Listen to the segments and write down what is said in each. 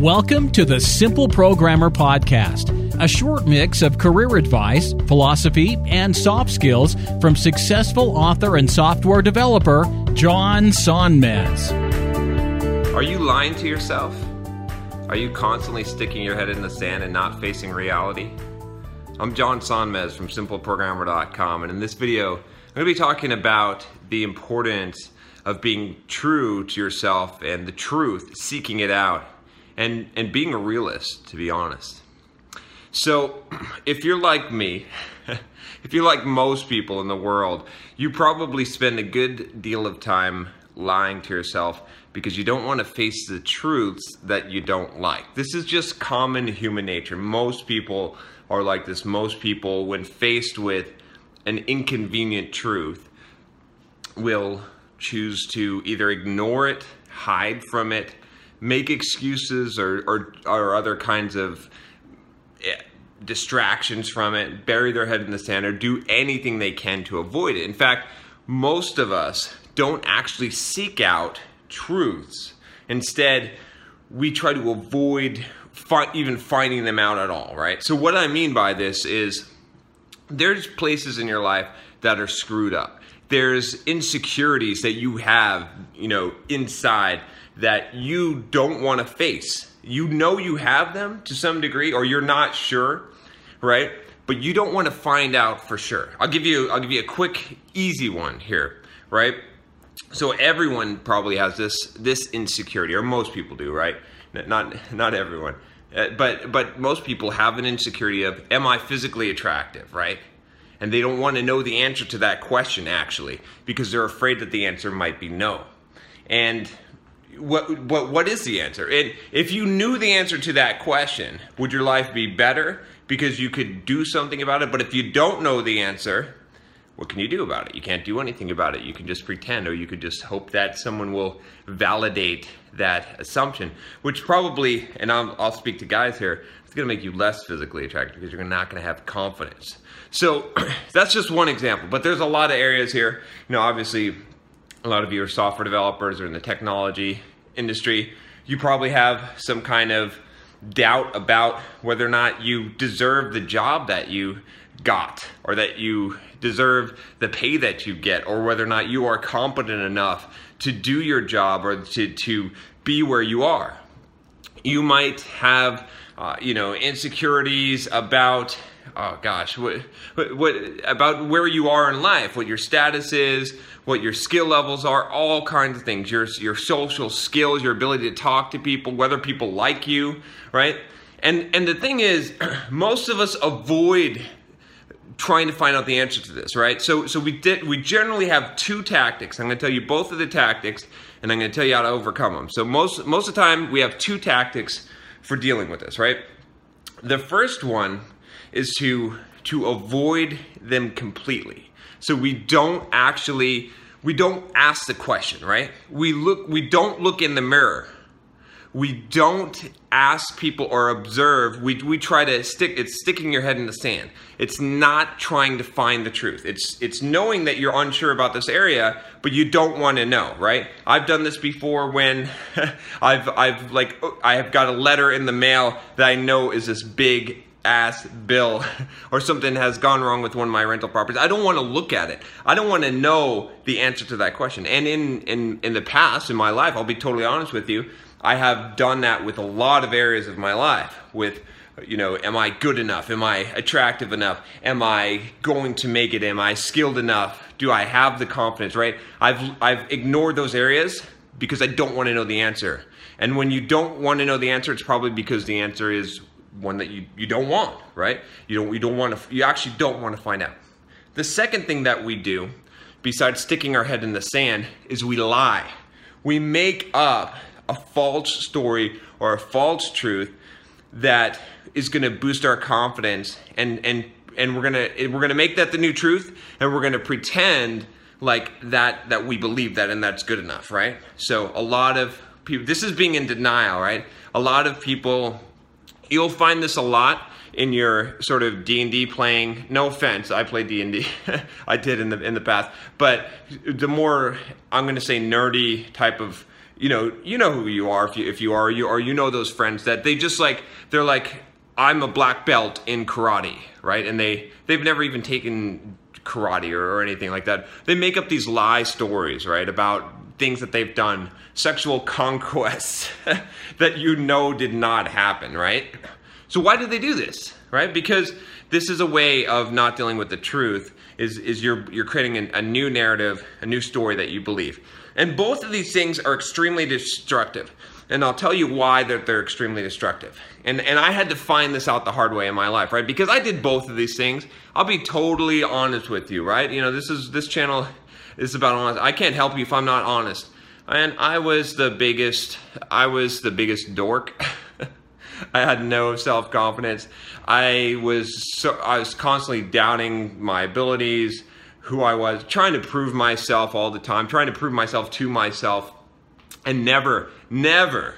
Welcome to the Simple Programmer Podcast, a short mix of career advice, philosophy, and soft skills from successful author and software developer John Sonmez. Are you lying to yourself? Are you constantly sticking your head in the sand and not facing reality? I'm John Sonmez from SimpleProgrammer.com, and in this video, I'm going to be talking about the importance of being true to yourself and the truth, seeking it out, and, and being a realist, to be honest. So, if you're like me, if you're like most people in the world, you probably spend a good deal of time lying to yourself because you don't want to face the truths that you don't like. This is just common human nature. Most people are like this. Most people, when faced with an inconvenient truth, will choose to either ignore it, hide from it, make excuses or, or, or other kinds of eh, distractions from it, bury their head in the sand, or do anything they can to avoid it. In fact, most of us don't actually seek out truths. Instead, we try to avoid fi- even finding them out at all, right? So, what I mean by this is there's places in your life that are screwed up. There's insecurities that you have, you know, inside that you don't want to face. You know you have them to some degree or you're not sure, right? But you don't want to find out for sure. I'll give you I'll give you a quick easy one here, right? So everyone probably has this this insecurity or most people do, right? Not not everyone. Uh, but but most people have an insecurity of am I physically attractive, right? And they don't want to know the answer to that question actually because they're afraid that the answer might be no. And what what what is the answer? And if you knew the answer to that question, would your life be better because you could do something about it? But if you don't know the answer, what can you do about it? You can't do anything about it. You can just pretend, or you could just hope that someone will validate that assumption, which probably, and I'll, I'll speak to guys here, it's going to make you less physically attractive because you're not going to have confidence. So that's just one example, but there's a lot of areas here. You know, obviously, a lot of you are software developers or in the technology industry. You probably have some kind of doubt about whether or not you deserve the job that you got or that you deserve the pay that you get or whether or not you are competent enough to do your job or to, to be where you are. You might have, uh, you know, insecurities about, oh gosh, what, what, what, about where you are in life, what your status is, what your skill levels are, all kinds of things, your, your social skills, your ability to talk to people, whether people like you, right? And, and the thing is, most of us avoid trying to find out the answer to this, right? So, so we did. We generally have two tactics. I'm going to tell you both of the tactics, and I'm going to tell you how to overcome them. So most most of the time, we have two tactics for dealing with this, right? The first one is to to avoid them completely. So we don't actually we don't ask the question, right? We look we don't look in the mirror we don't ask people or observe. We, we try to stick it's sticking your head in the sand. It's not trying to find the truth. It's it's knowing that you're unsure about this area but you don't want to know right? I've done this before when i've i've like i have got a letter in the mail that i know is this big ass bill or something has gone wrong with one of my rental properties. I don't want to look at it. I don't want to know the answer to that question. And in in in the past in my life i'll be totally honest with you I have done that with a lot of areas of my life with you know, am I good enough? Am I attractive enough? Am I going to make it? Am I skilled enough? Do I have the confidence, right? I've I've ignored those areas because I don't want to know the answer. And when you don't want to know the answer, it's probably because the answer is one that you, you don't want, right? You don't you don't want to you actually don't want to find out. The second thing that we do, besides sticking our head in the sand, is we lie. We make up a false story or a false truth that is going to boost our confidence and and and we're going to we're going to make that the new truth and we're going to pretend like that that we believe that and that's good enough, right? So a lot of people this is being in denial, right? A lot of people you'll find this a lot in your sort of D&D playing no offense I play D&D I did in the in the past but the more I'm going to say nerdy type of you know you know who you are if you if you are you or you know those friends that they just like they're like I'm a black belt in karate right? And they they've never even taken karate or, or anything like that. They make up these lie stories right about things that they've done sexual conquests that you know did not happen right? So why do they do this, right? Because this is a way of not dealing with the truth. Is is you're you're creating a, a new narrative, a new story that you believe, and both of these things are extremely destructive. And I'll tell you why that they're extremely destructive. And and I had to find this out the hard way in my life, right? Because I did both of these things. I'll be totally honest with you, right? You know, this is this channel is about honest. I can't help you if I'm not honest. And I was the biggest I was the biggest dork. I had no self confidence. I was so I was constantly doubting my abilities, who I was, trying to prove myself all the time, trying to prove myself to myself, and never, never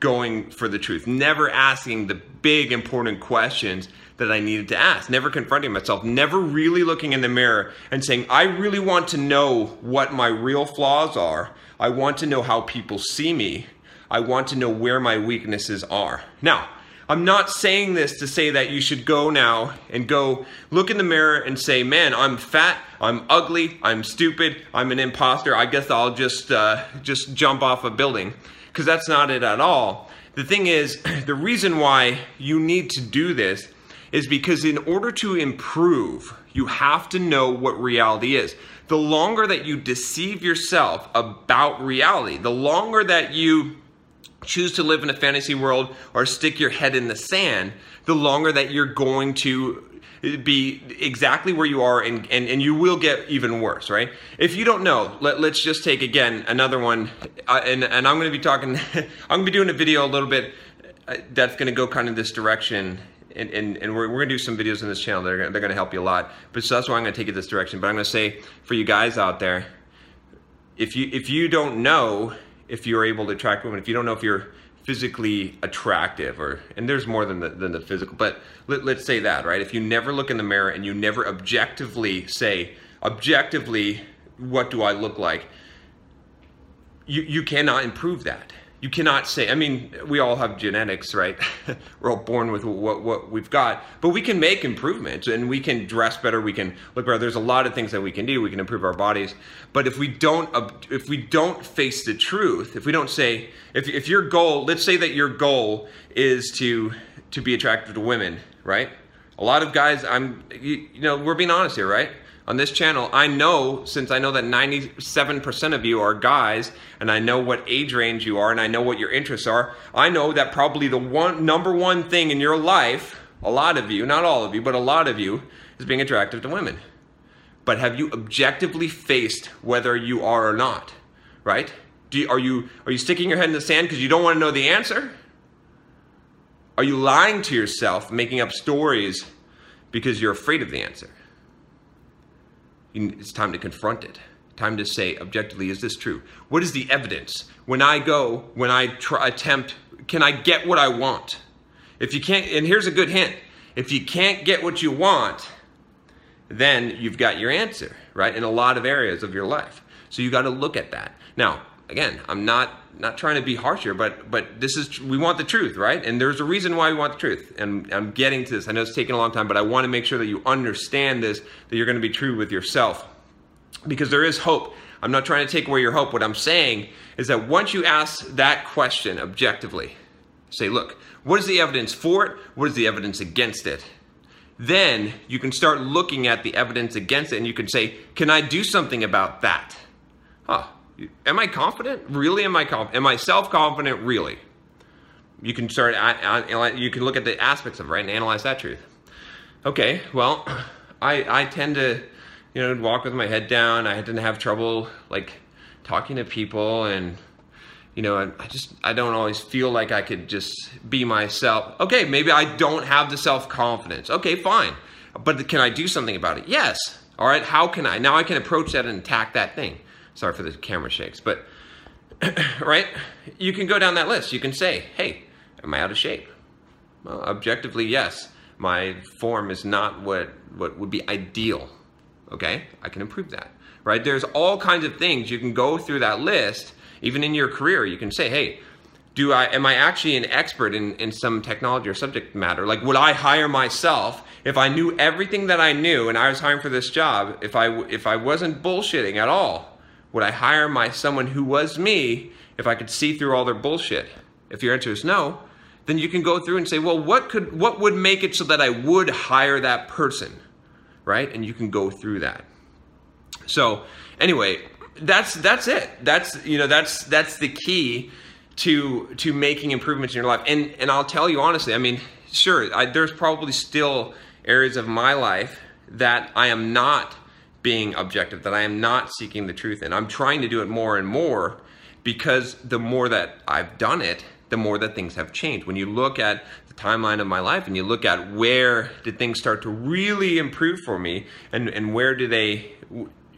going for the truth, never asking the big important questions that I needed to ask, never confronting myself, never really looking in the mirror and saying, I really want to know what my real flaws are. I want to know how people see me I want to know where my weaknesses are. Now, I'm not saying this to say that you should go now and go look in the mirror and say, man, I'm fat, I'm ugly, I'm stupid, I'm an imposter. I guess I'll just uh, just jump off a building because that's not it at all. The thing is, the reason why you need to do this is because in order to improve, you have to know what reality is. The longer that you deceive yourself about reality, the longer that you choose to live in a fantasy world or stick your head in the sand, the longer that you're going to be exactly where you are and, and, and you will get even worse, right? If you don't know, let, let's just take again another one. Uh, and, and I'm going to be talking, I'm going to be doing a video a little bit uh, that's going to go kind of this direction. And, and, and we're, we're going to do some videos on this channel that are they're going to help you a lot. But so that's why I'm going to take it this direction. But I'm going to say for you guys out there, if you if you don't know if you're able to attract women, if you don't know if you're physically attractive or and there's more than the, than the physical but let, let's say that right? If you never look in the mirror and you never objectively say objectively what do i look like? You you cannot improve that you cannot say i mean we all have genetics right? We're all born with what, what we've got. But we can make improvements and we can dress better. We can look better. There's a lot of things that we can do. We can improve our bodies. But if we don't if we don't face the truth if we don't say if, if your goal let's say that your goal is to to be attractive to women right? A lot of guys i'm you, you know we're being honest here right on this channel, I know, since I know that 97% of you are guys, and I know what age range you are, and I know what your interests are, I know that probably the one number one thing in your life, a lot of you, not all of you, but a lot of you, is being attractive to women. But have you objectively faced whether you are or not? Right? You, are you are you sticking your head in the sand because you don't want to know the answer? Are you lying to yourself, making up stories because you're afraid of the answer? It's time to confront it. Time to say objectively, is this true? What is the evidence? When I go, when I try, attempt, can I get what I want? If you can't, and here's a good hint if you can't get what you want, then you've got your answer, right? In a lot of areas of your life. So you got to look at that. Now, again, I'm not not trying to be harsh here, but but this is we want the truth, right? And there's a reason why we want the truth. And I'm getting to this. I know it's taking a long time, but I want to make sure that you understand this, that you're going to be true with yourself, because there is hope. I'm not trying to take away your hope. What I'm saying is that once you ask that question objectively, say, look, what is the evidence for it? What is the evidence against it? Then you can start looking at the evidence against it, and you can say, can I do something about that? Huh am I confident? Really, am I confident? Am I self-confident? Really? You can start. i You can look at the aspects of it, right and analyze that truth. Okay, well, I I tend to, you know, walk with my head down. I didn't have trouble like talking to people and you know, I, I just I don't always feel like I could just be myself. Okay, maybe I don't have the self confidence. Okay, fine, but can I do something about it? Yes. All right. How can I now? I can approach that and attack that thing. Sorry for the camera shakes, but right, you can go down that list. You can say, hey, am I out of shape? Well, objectively, yes. My form is not what what would be ideal. Okay, I can improve that. Right? There's all kinds of things you can go through that list even in your career, you can say, hey, do I am I actually an expert in, in some technology or subject matter? Like would I hire myself if I knew everything that I knew and I was hiring for this job, if I if I wasn't bullshitting at all, would I hire my someone who was me if I could see through all their bullshit? If your answer is no, then you can go through and say, well, what could what would make it so that I would hire that person? Right? And you can go through that. So, anyway, that's that's it. That's you know that's that's the key to to making improvements in your life. And and I'll tell you honestly, I mean, sure, I, there's probably still areas of my life that I am not being objective, that I am not seeking the truth in. I'm trying to do it more and more because the more that I've done it, the more that things have changed. When you look at the timeline of my life and you look at where did things start to really improve for me and, and where do they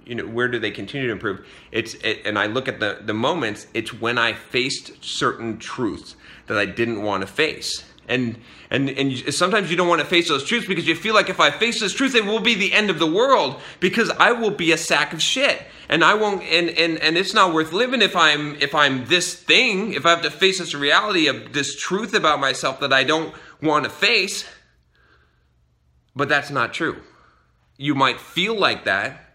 you know where do they continue to improve it's it, and i look at the the moments it's when i faced certain truths that i didn't want to face and and and sometimes you don't want to face those truths because you feel like if i face this truth it will be the end of the world because i will be a sack of shit. And i won't and and and it's not worth living if i'm if i'm this thing if i have to face this reality of this truth about myself that i don't want to face. But that's not true. You might feel like that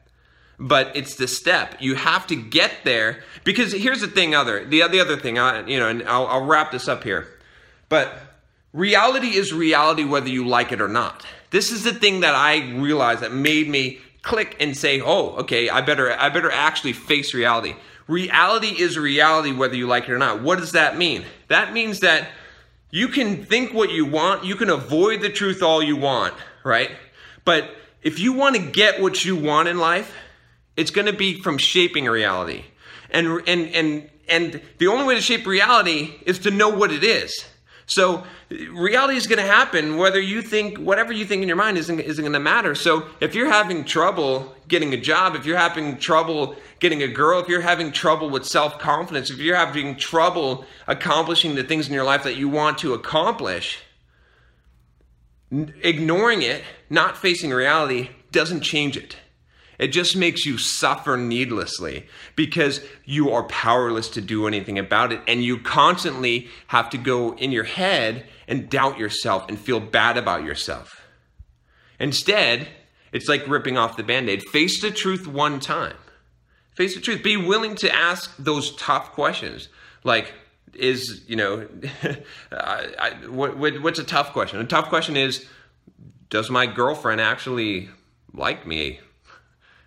but it's the step. You have to get there because here's the thing other the, the other thing I, you know and I'll, I'll wrap this up here. But reality is reality whether you like it or not. This is the thing that i realized that made me click and say oh okay i better i better actually face reality. Reality is reality whether you like it or not. What does that mean? That means that you can think what you want you can avoid the truth all you want right? But if you want to get what you want in life it's going to be from shaping reality. And, and, and, and the only way to shape reality is to know what it is. So reality is going to happen whether you think whatever you think in your mind isn't, isn't going to matter. So if you're having trouble getting a job, if you're having trouble getting a girl, if you're having trouble with self-confidence, if you're having trouble accomplishing the things in your life that you want to accomplish, ignoring it, not facing reality doesn't change it. It just makes you suffer needlessly because you are powerless to do anything about it. And you constantly have to go in your head and doubt yourself and feel bad about yourself. Instead, it's like ripping off the band aid. Face the truth one time. Face the truth. Be willing to ask those tough questions. Like, is, you know, I, I, what, what's a tough question? A tough question is, does my girlfriend actually like me?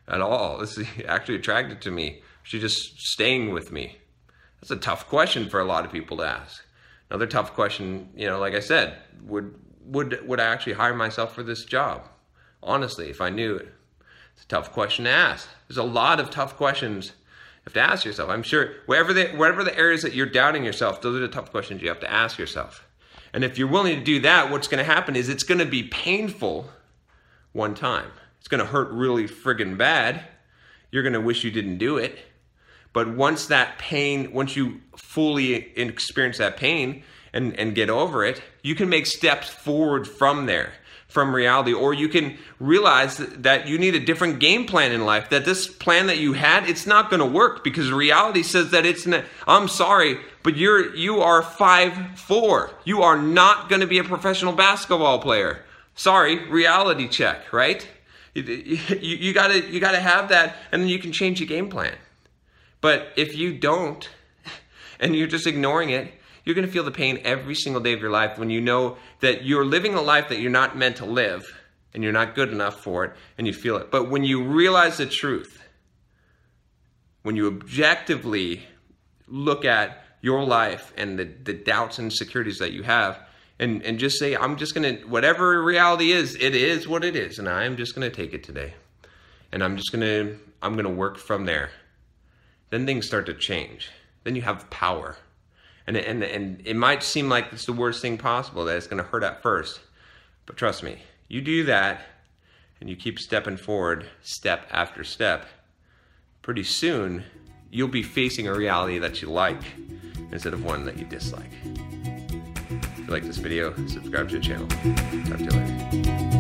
At all. This Is actually attracted to me? She's just staying with me? That's a tough question for a lot of people to ask. Another tough question, you know, like I said, would would would I actually hire myself for this job? Honestly, if I knew it. It's a tough question to ask. There's a lot of tough questions you have to ask yourself. I'm sure wherever the wherever the areas that you're doubting yourself, those are the tough questions you have to ask yourself. And if you're willing to do that, what's going to happen is it's going to be painful one time. It's going to hurt really friggin' bad. You're going to wish you didn't do it. But once that pain, once you fully experience that pain and, and get over it, you can make steps forward from there, from reality. Or you can realize that you need a different game plan in life, that this plan that you had, it's not going to work because reality says that it's not, I'm sorry, but you're, you are five four. You are not going to be a professional basketball player. Sorry, reality check, right? You, you, gotta you gotta have that, and then you can change your game plan. But if you don't, and you're just ignoring it, you're gonna feel the pain every single day of your life when you know that you're living a life that you're not meant to live, and you're not good enough for it, and you feel it. But when you realize the truth, when you objectively look at your life and the, the doubts and insecurities that you have, and and just say i'm just gonna whatever reality is it is what it is and i'm just gonna take it today and i'm just gonna i'm gonna work from there then things start to change then you have power. And, and, and it might seem like it's the worst thing possible, that it's going to hurt at first. But trust me, you do that and you keep stepping forward step after step, pretty soon you'll be facing a reality that you like instead of one that you dislike. You like this video, subscribe to the channel. Talk to you later.